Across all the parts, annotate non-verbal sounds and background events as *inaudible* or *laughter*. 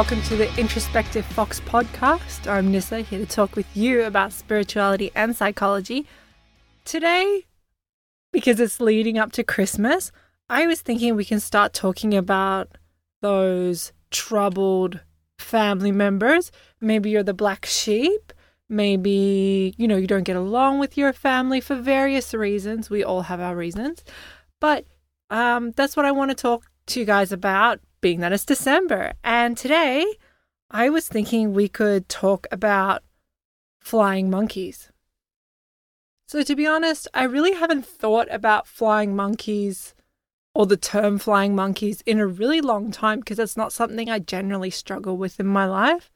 welcome to the Introspective Fox podcast. I'm Nissa, here to talk with you about spirituality and psychology. Today, because it's leading up to Christmas, I was thinking we can start talking about those troubled family members. Maybe you're the black sheep. Maybe, you know, you don't get along with your family for various reasons. We all have our reasons. But um, that's what I want to talk to you guys about, being that it's December. And today, I was thinking we could talk about flying monkeys. So, to be honest, I really haven't thought about flying monkeys or the term flying monkeys in a really long time because it's not something I generally struggle with in my life.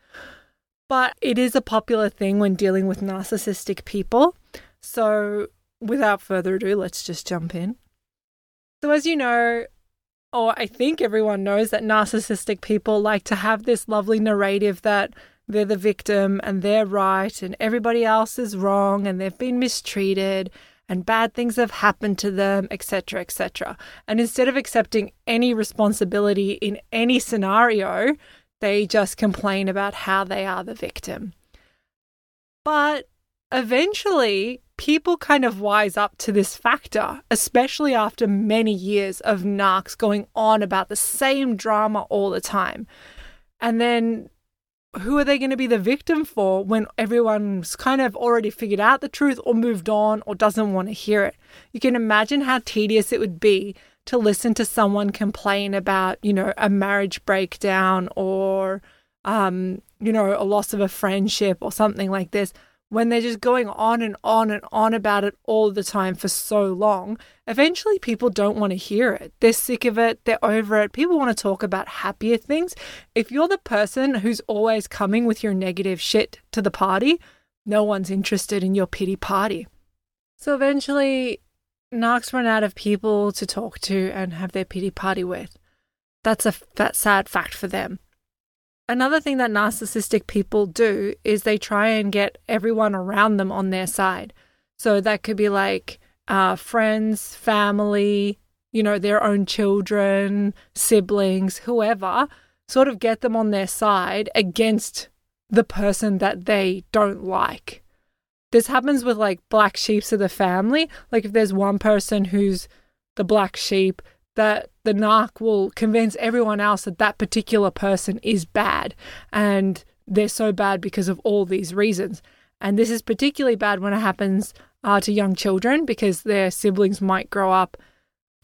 But it is a popular thing when dealing with narcissistic people. So, without further ado, let's just jump in. So, as you know, or I think everyone knows that narcissistic people like to have this lovely narrative that they're the victim and they're right and everybody else is wrong and they've been mistreated and bad things have happened to them, etc., etc. And instead of accepting any responsibility in any scenario, they just complain about how they are the victim. But eventually, people kind of wise up to this factor, especially after many years of narcs going on about the same drama all the time. And then who are they going to be the victim for when everyone's kind of already figured out the truth or moved on or doesn't want to hear it? You can imagine how tedious it would be to listen to someone complain about, you know, a marriage breakdown or, um, you know, a loss of a friendship or something like this when they're just going on and on and on about it all the time for so long, eventually people don't want to hear it. They're sick of it, they're over it. People want to talk about happier things. If you're the person who's always coming with your negative shit to the party, no one's interested in your pity party. So eventually, narcs run out of people to talk to and have their pity party with. That's a that sad fact for them. Another thing that narcissistic people do is they try and get everyone around them on their side. So that could be like uh, friends, family, you know, their own children, siblings, whoever, sort of get them on their side against the person that they don't like. This happens with like black sheeps of the family. Like if there's one person who's the black sheep, that the narc will convince everyone else that that particular person is bad and they're so bad because of all these reasons. And this is particularly bad when it happens uh, to young children because their siblings might grow up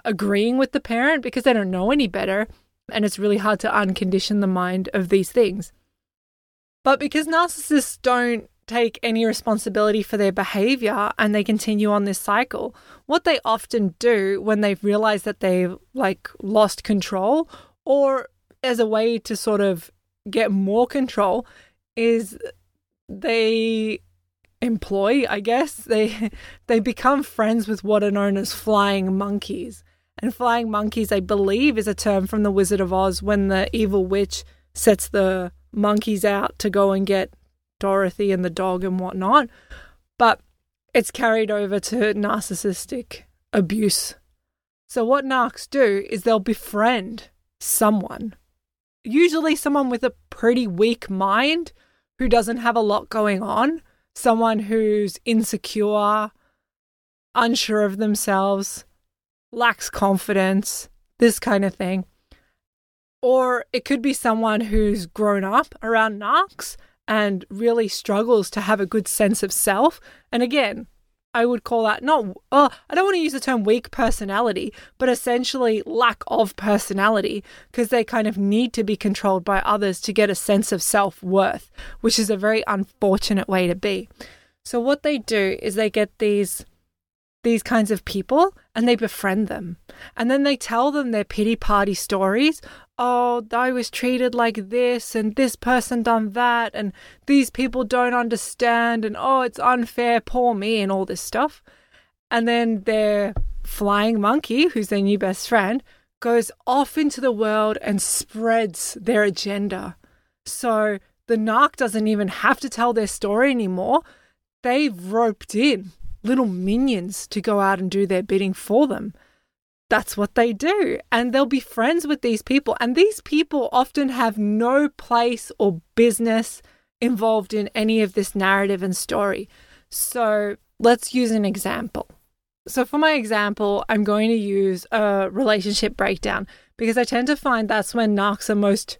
agreeing with the parent because they don't know any better. And it's really hard to uncondition the mind of these things. But because narcissists don't take any responsibility for their behavior and they continue on this cycle. What they often do when they've realized that they've like lost control or as a way to sort of get more control is they employ, I guess, *laughs* they they become friends with what are known as flying monkeys. And flying monkeys, I believe, is a term from the Wizard of Oz when the evil witch sets the monkeys out to go and get Dorothy and the dog and whatnot, but it's carried over to narcissistic abuse. So, what narcs do is they'll befriend someone, usually someone with a pretty weak mind who doesn't have a lot going on, someone who's insecure, unsure of themselves, lacks confidence, this kind of thing. Or it could be someone who's grown up around narcs and really struggles to have a good sense of self. And again, I would call that not, oh, I don't want to use the term weak personality, but essentially lack of personality because they kind of need to be controlled by others to get a sense of self worth, which is a very unfortunate way to be. So, what they do is they get these these kinds of people and they befriend them. And then they tell them their pity party stories. Oh, I was treated like this, and this person done that, and these people don't understand, and oh, it's unfair, poor me, and all this stuff. And then their flying monkey, who's their new best friend, goes off into the world and spreads their agenda. So the narc doesn't even have to tell their story anymore. They've roped in little minions to go out and do their bidding for them. That's what they do. And they'll be friends with these people. And these people often have no place or business involved in any of this narrative and story. So let's use an example. So, for my example, I'm going to use a relationship breakdown because I tend to find that's when narcs are most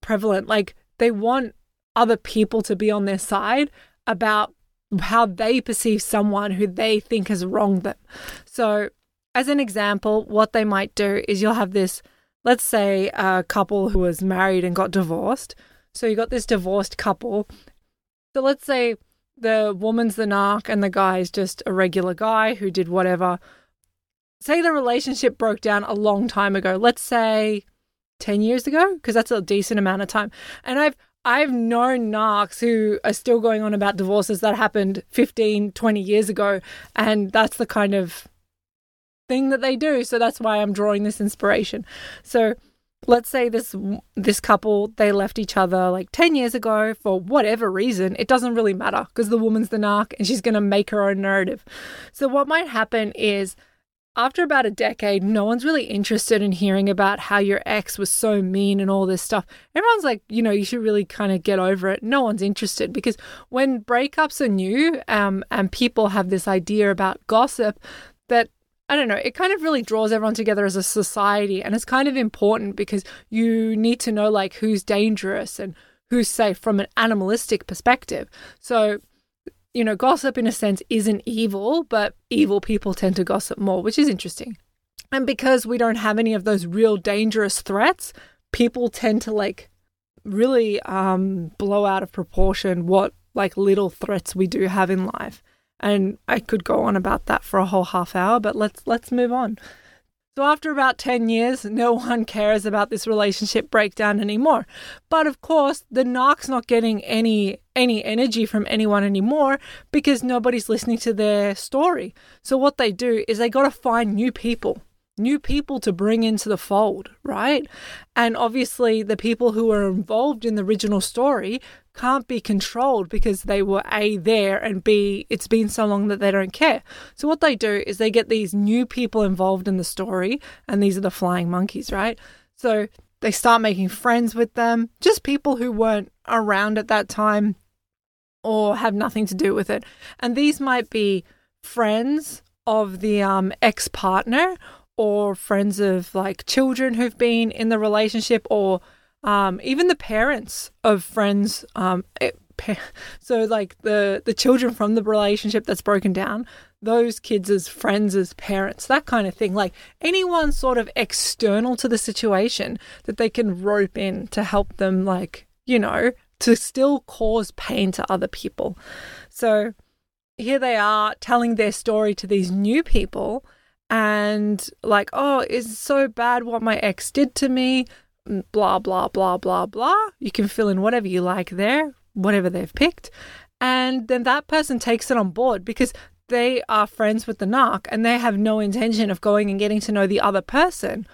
prevalent. Like, they want other people to be on their side about how they perceive someone who they think has wronged them. So, as an example, what they might do is you'll have this, let's say, a couple who was married and got divorced. So, you got this divorced couple. So, let's say the woman's the narc and the guy's just a regular guy who did whatever. Say the relationship broke down a long time ago. Let's say 10 years ago because that's a decent amount of time. And I've I've known narcs who are still going on about divorces that happened 15, 20 years ago and that's the kind of thing that they do. So that's why I'm drawing this inspiration. So let's say this this couple they left each other like 10 years ago for whatever reason it doesn't really matter because the woman's the narc and she's going to make her own narrative so what might happen is after about a decade no one's really interested in hearing about how your ex was so mean and all this stuff everyone's like you know you should really kind of get over it no one's interested because when breakups are new um, and people have this idea about gossip that I don't know, it kind of really draws everyone together as a society. And it's kind of important because you need to know like who's dangerous and who's safe from an animalistic perspective. So, you know, gossip in a sense isn't evil, but evil people tend to gossip more, which is interesting. And because we don't have any of those real dangerous threats, people tend to like really um, blow out of proportion what like little threats we do have in life. And I could go on about that for a whole half hour, but let's let's move on. So after about 10 years, no one cares about this relationship breakdown anymore. But of course, the narc's not getting any any energy from anyone anymore because nobody's listening to their story. So what they do is they got to find new people new people to bring into the fold, right? And obviously, the people who were involved in the original story can't be controlled because they were A, there, and B, it's been so long that they don't care. So, what they do is they get these new people involved in the story, and these are the flying monkeys, right? So, they start making friends with them, just people who weren't around at that time or have nothing to do with it. And these might be friends of the um, ex partner or friends of like children who've been in the relationship or um, even the parents of friends um, it, *laughs* so like the the children from the relationship that's broken down those kids as friends as parents that kind of thing like anyone sort of external to the situation that they can rope in to help them like you know to still cause pain to other people. So here they are telling their story to these new people and like, oh, it's so bad what my ex did to me, blah, blah, blah, blah, blah. You can fill in whatever you like there, whatever they've picked. And then that person takes it on board because they are friends with the narc and they have no intention of going and getting to know the other person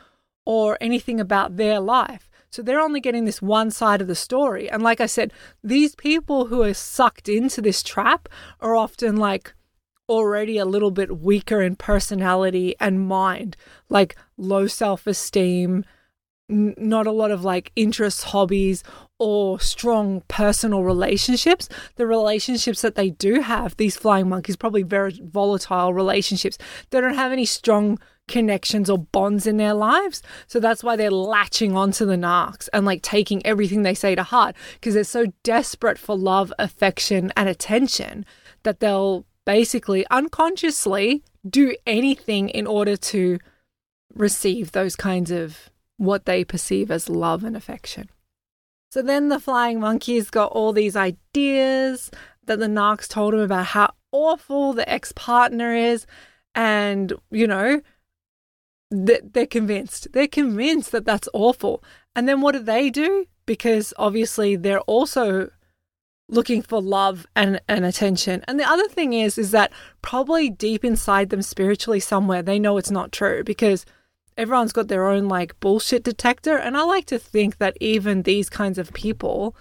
or anything about their life. So they're only getting this one side of the story. And like I said, these people who are sucked into this trap are often like already a little bit weaker in personality and mind, like low self esteem, not a lot of like interests, hobbies, or strong personal relationships. The relationships that they do have, these flying monkeys, probably very volatile relationships. They don't have any strong connections or bonds in their lives. So that's why they're latching onto the narcs and like taking everything they say to heart because they're so desperate for love, affection, and attention that they'll basically unconsciously do anything in order to receive those kinds of what they perceive as love and affection. So then the flying monkeys got all these ideas that the narcs told him about how awful the ex partner is. And, you know, they're convinced. They're convinced that that's awful. And then what do they do? Because obviously they're also looking for love and, and attention. And the other thing is is that probably deep inside them spiritually somewhere they know it's not true because everyone's got their own like bullshit detector and I like to think that even these kinds of people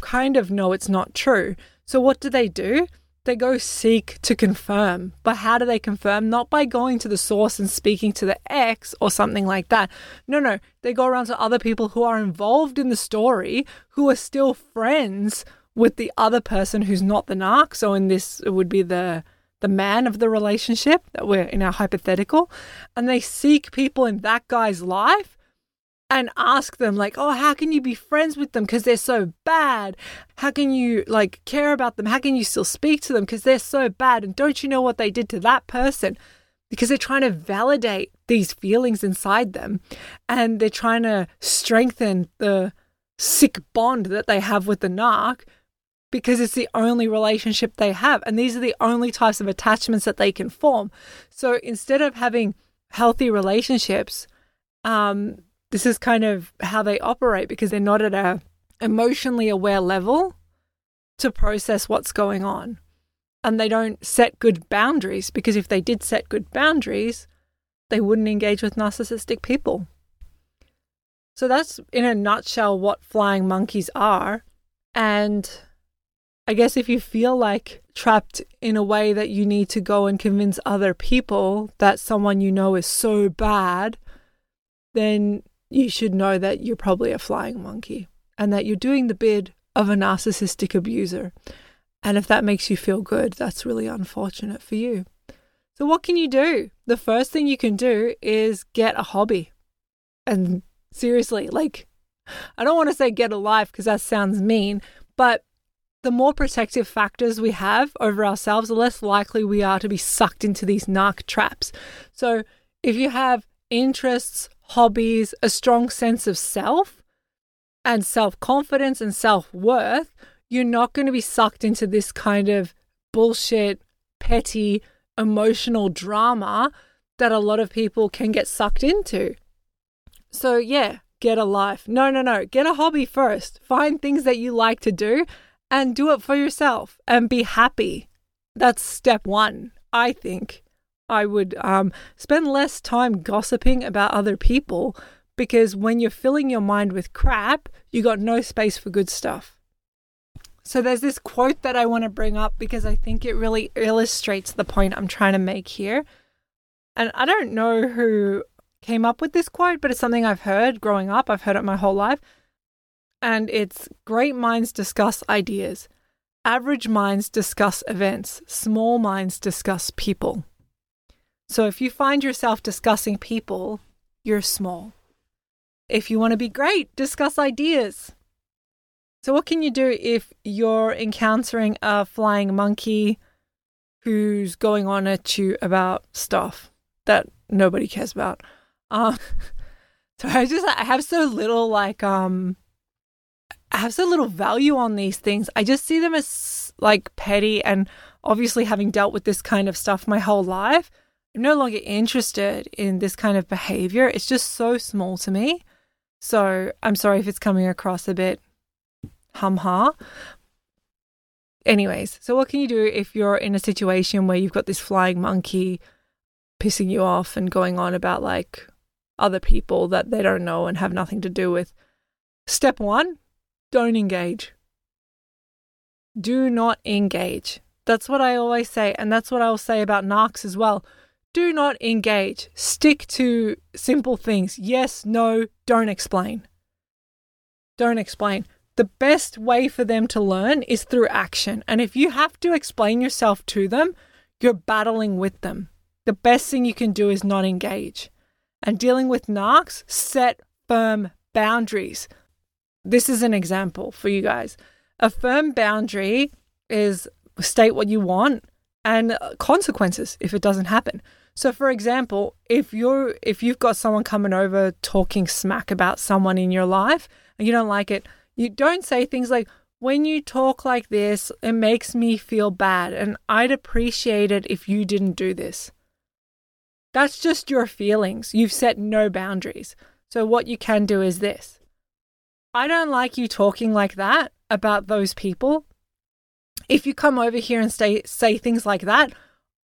kind of know it's not true. So what do they do? they go seek to confirm. But how do they confirm? Not by going to the source and speaking to the ex or something like that. No, no. They go around to other people who are involved in the story, who are still friends with the other person who's not the narc. So in this, it would be the the man of the relationship that we're in our hypothetical, and they seek people in that guy's life and ask them like oh how can you be friends with them? Because they're so bad. How can you like care about them? How can you still speak to them? Because they're so bad. And don't you know what they did to that person? Because they're trying to validate these feelings inside them and they're trying to strengthen the sick bond that they have with the narc because it's the only relationship they have and these are the only types of attachments that they can form so instead of having healthy relationships um this is kind of how they operate because they're not at a emotionally aware level to process what's going on. And they don't set good boundaries because if they did set good boundaries, they wouldn't engage with narcissistic people. So that's in a nutshell what flying monkeys are. And I guess if you feel like trapped in a way that you need to go and convince other people that someone you know is so bad, then you should know that you're probably a flying monkey and that you're doing the bid of a narcissistic abuser. And if that makes you feel good, that's really unfortunate for you. So, what can you do? The first thing you can do is get a hobby. And seriously, like, I don't want to say get a life because that sounds mean, but the more protective factors we have over ourselves, the less likely we are to be sucked into these narc traps. So, if you have interests, hobbies, a strong sense of self and self confidence and self worth, you're not going to be sucked into this kind of bullshit, petty, emotional drama that a lot of people can get sucked into. So, yeah, get a life. No, no, no. Get a hobby first. Find things that you like to do and do it for yourself and be happy. That's step one, I think. I would um, spend less time gossiping about other people because when you're filling your mind with crap, you got no space for good stuff. So there's this quote that I want to bring up because I think it really illustrates the point I'm trying to make here. And I don't know who came up with this quote, but it's something I've heard growing up. I've heard it my whole life. And it's great minds discuss ideas. Average minds discuss events. Small minds discuss people. So if you find yourself discussing people, you're small. If you want to be great, discuss ideas. So, what can you do if you're encountering a flying monkey who's going on at you about stuff that nobody cares about? Um, *laughs* so I just I have so little like um have so little value on these things. I just see them as like petty and obviously having dealt with this kind of stuff my whole life, I'm no longer interested in this kind of behavior. It's just so small to me. So I'm sorry if it's coming across a bit hum ha. Anyways, so what can you do if you're in a situation where you've got this flying monkey pissing you off and going on about like other people that they don't know and have nothing to do with? Step one, don't engage. Do not engage. That's what I always say. And that's what I'll say about narcs as well do not engage. Stick to simple things. Yes, no, don't explain. Don't explain. The best way for them to learn is through action. And if you have to explain yourself to them, you're battling with them. The best thing you can do is not engage. And dealing with narcs, set firm boundaries. This is an example for you guys. A firm boundary is state what you want and uh, consequences if it doesn't happen. So for example, if you're if you've got someone coming over talking smack about someone in your life and you don't like it, you don't say things like when you talk like this, it makes me feel bad and I'd appreciate it if you didn't do this. That's just your feelings. You've set no boundaries. So what you can do is this. I don't like you talking like that about those people. If you come over here and say say things like that,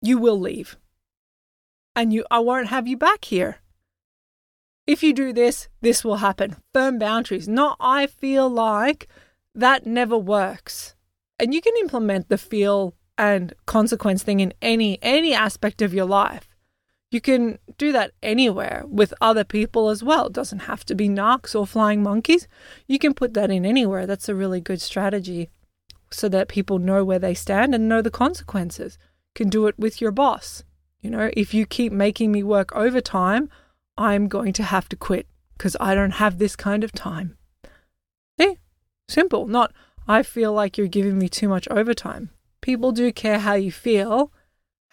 you will leave and you I won't have you back here. If you do this, this will happen. Firm boundaries. Not I feel like that never works. And you can implement the feel and consequence thing in any any aspect of your life. You can do that anywhere with other people as well. It doesn't have to be narcs or flying monkeys. You can put that in anywhere. That's a really good strategy so that people know where they stand and know the consequences. can do it with your boss. You know, if you keep making me work overtime, I'm going to have to quit because I don't have this kind of time. Hey, simple. Not, I feel like you're giving me too much overtime. People do care how you feel.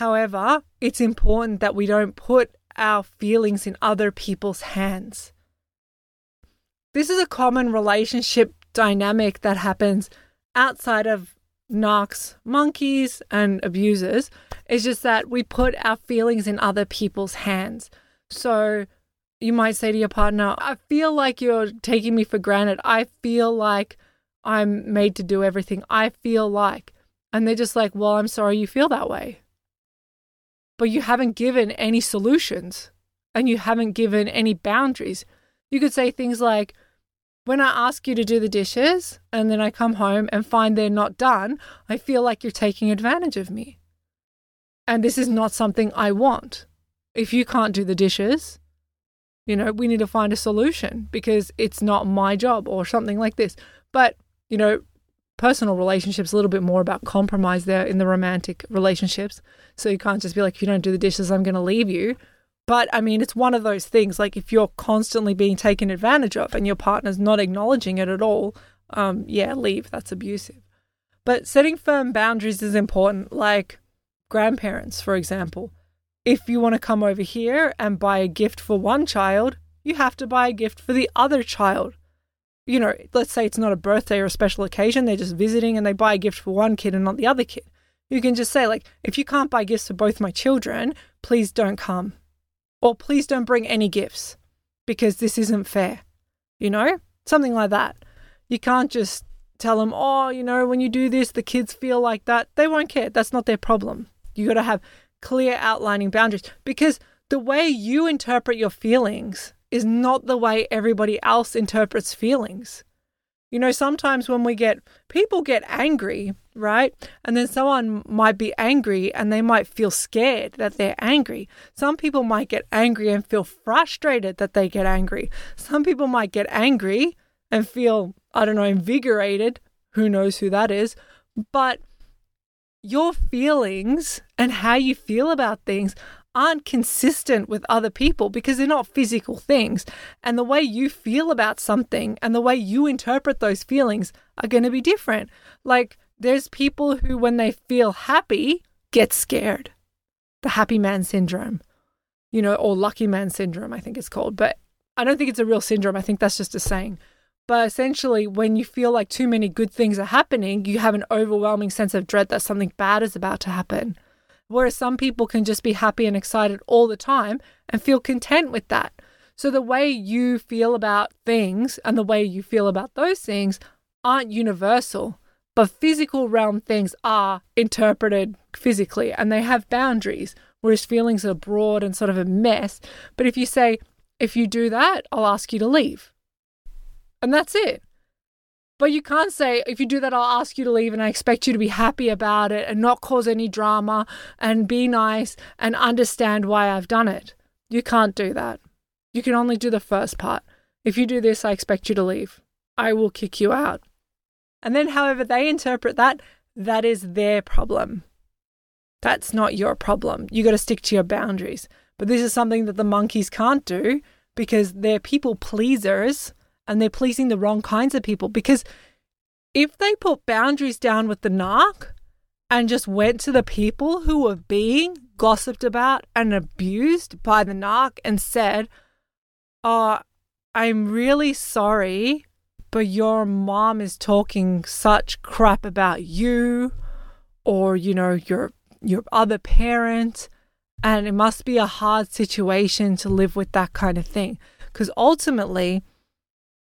However, it's important that we don't put our feelings in other people's hands. This is a common relationship dynamic that happens outside of narcs, monkeys, and abusers. It's just that we put our feelings in other people's hands. So you might say to your partner, I feel like you're taking me for granted. I feel like I'm made to do everything. I feel like. And they're just like, well, I'm sorry you feel that way. But you haven't given any solutions and you haven't given any boundaries. You could say things like, when I ask you to do the dishes and then I come home and find they're not done, I feel like you're taking advantage of me. And this is not something I want. If you can't do the dishes, you know, we need to find a solution because it's not my job or something like this. But, you know, personal relationships a little bit more about compromise there in the romantic relationships. So you can't just be like, if you don't do the dishes, I'm going to leave you. But I mean, it's one of those things like if you're constantly being taken advantage of and your partner's not acknowledging it at all, um, yeah, leave. That's abusive. But setting firm boundaries is important, like grandparents, for example. If you want to come over here and buy a gift for one child, you have to buy a gift for the other child. You know, let's say it's not a birthday or a special occasion, they're just visiting and they buy a gift for one kid and not the other kid. You can just say, like, if you can't buy gifts for both my children, please don't come or please don't bring any gifts because this isn't fair. You know, something like that. You can't just tell them, oh, you know, when you do this, the kids feel like that. They won't care. That's not their problem. You got to have clear outlining boundaries because the way you interpret your feelings is not the way everybody else interprets feelings. You know, sometimes when we get people get angry, right? And then someone might be angry and they might feel scared that they're angry. Some people might get angry and feel frustrated that they get angry. Some people might get angry and feel, I don't know, invigorated. Who knows who that is? But your feelings and how you feel about things aren't consistent with other people because they're not physical things. And the way you feel about something and the way you interpret those feelings are going to be different. Like, there's people who, when they feel happy, get scared. The happy man syndrome, you know, or lucky man syndrome, I think it's called. But I don't think it's a real syndrome. I think that's just a saying. But essentially, when you feel like too many good things are happening, you have an overwhelming sense of dread that something bad is about to happen. Whereas some people can just be happy and excited all the time and feel content with that. So the way you feel about things and the way you feel about those things aren't universal, but physical realm things are interpreted physically and they have boundaries, whereas feelings are broad and sort of a mess. But if you say, if you do that, I'll ask you to leave. And that's it. But you can't say, if you do that, I'll ask you to leave and I expect you to be happy about it and not cause any drama and be nice and understand why I've done it. You can't do that. You can only do the first part. If you do this, I expect you to leave. I will kick you out. And then, however they interpret that, that is their problem. That's not your problem. You got to stick to your boundaries. But this is something that the monkeys can't do because they're people pleasers and they're pleasing the wrong kinds of people. Because if they put boundaries down with the narc and just went to the people who were being gossiped about and abused by the narc and said, Oh, I'm really sorry, but your mom is talking such crap about you or, you know, your your other parent and it must be a hard situation to live with that kind of thing because ultimately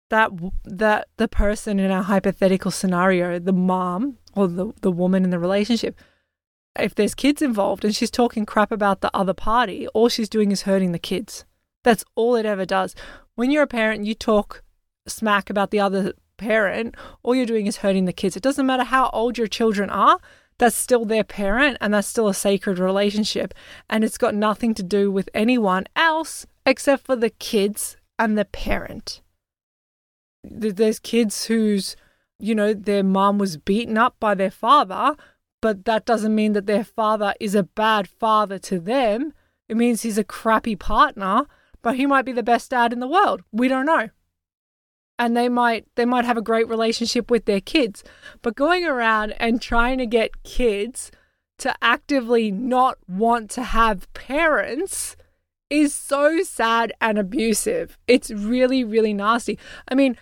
that that the person in our hypothetical scenario, the mom or the the woman in the relationship, if there's kids involved and she's talking crap about the other party, all she's doing is hurting the kids. That's all it ever does. When you're a parent, you talk smack about the other parent, all you're doing is hurting the kids. It doesn't matter how old your children are. that's still their parent and that's still a sacred relationship. And it's got nothing to do with anyone else except for the kids and the parent. There's kids whose, you know, their mom was beaten up by their father, but that doesn't mean that their father is a bad father to them. It means he's a crappy partner, but he might be the best dad in the world. We don't know and they might they might have a great relationship with their kids but going around and trying to get kids to actively not want to have parents is so sad and abusive it's really really nasty i mean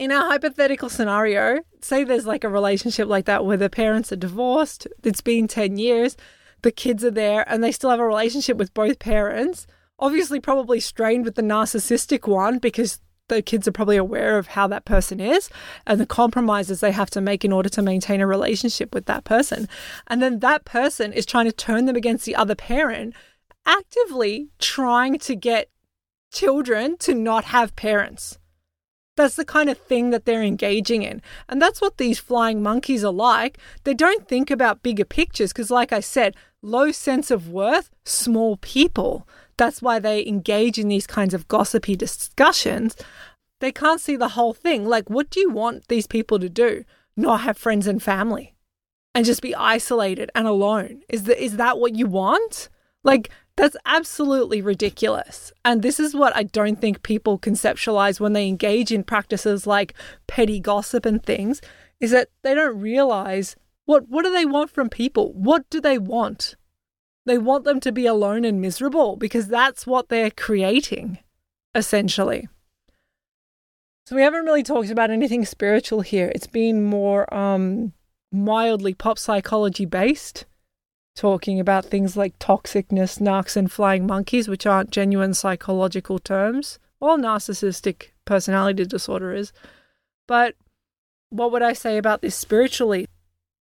in a hypothetical scenario say there's like a relationship like that where the parents are divorced it's been 10 years the kids are there and they still have a relationship with both parents obviously probably strained with the narcissistic one because the kids are probably aware of how that person is and the compromises they have to make in order to maintain a relationship with that person. And then that person is trying to turn them against the other parent, actively trying to get children to not have parents. That's the kind of thing that they're engaging in. And that's what these flying monkeys are like. They don't think about bigger pictures because, like I said, low sense of worth, small people. That's why they engage in these kinds of gossipy discussions. They can't see the whole thing. Like, what do you want these people to do? Not have friends and family and just be isolated and alone? Is, that is that what you want? Like, that's absolutely ridiculous. And this is what I don't think people conceptualize when they engage in practices like petty gossip and things is that they don't realize what what do they want from people? What do they want? They want them to be alone and miserable because that's what they're creating, essentially. So we haven't really talked about anything spiritual here. It's been more um, mildly pop psychology based, talking about things like toxicness, narcs, and flying monkeys, which aren't genuine psychological terms. All narcissistic personality disorder is. But what would I say about this spiritually?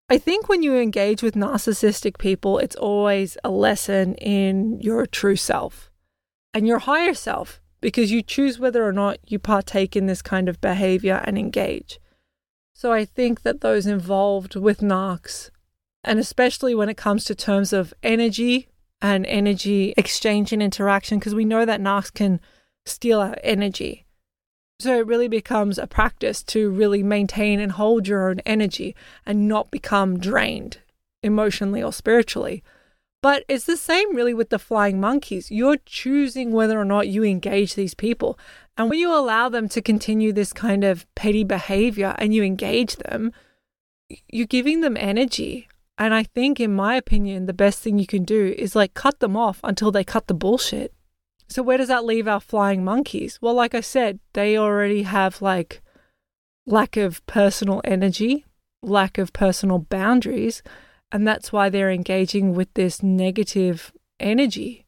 I think when you engage with narcissistic people, it's always a lesson in your true self and your higher self because you choose whether or not you partake in this kind of behavior and engage. So I think that those involved with narcs, and especially when it comes to terms of energy and energy exchange and interaction, because we know that narcs can steal our energy. So it really becomes a practice to really maintain and hold your own energy and not become drained emotionally or spiritually. But it's the same really with the flying monkeys. You're choosing whether or not you engage these people. And when you allow them to continue this kind of petty behavior and you engage them, you're giving them energy. And I think, in my opinion, the best thing you can do is like cut them off until they cut the bullshit. So where does that leave our flying monkeys? Well, like I said, they already have like lack of personal energy, lack of personal boundaries, and that's why they're engaging with this negative energy.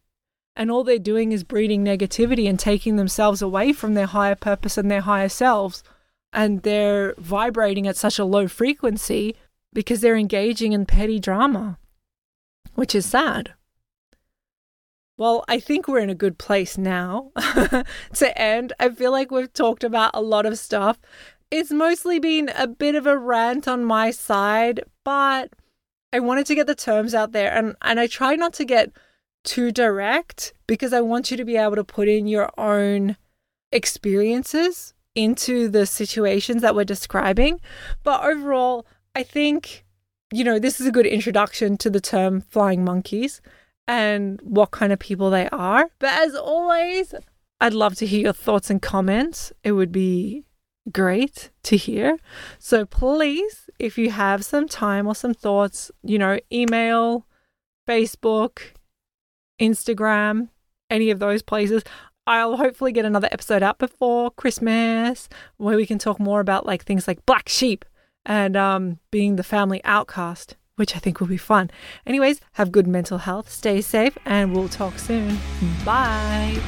And all they're doing is breeding negativity and taking themselves away from their higher purpose and their higher selves. And they're vibrating at such a low frequency because they're engaging in petty drama, which is sad. Well, I think we're in a good place now *laughs* to end. I feel like we've talked about a lot of stuff. It's mostly been a bit of a rant on my side, but I wanted to get the terms out there and, and I try not to get too direct because I want you to be able to put in your own experiences into the situations that we're describing. But overall, I think, you know, this is a good introduction to the term flying monkeys and what kind of people they are. But as always, I'd love to hear your thoughts and comments. It would be great to hear. So please, if you have some time or some thoughts, you know, email, Facebook, Instagram, any of those places. I'll hopefully get another episode out before Christmas where we can talk more about like things like black sheep and um, being the family outcast which I think will be fun. Anyways, have good mental health, stay safe, and we'll talk soon. Bye.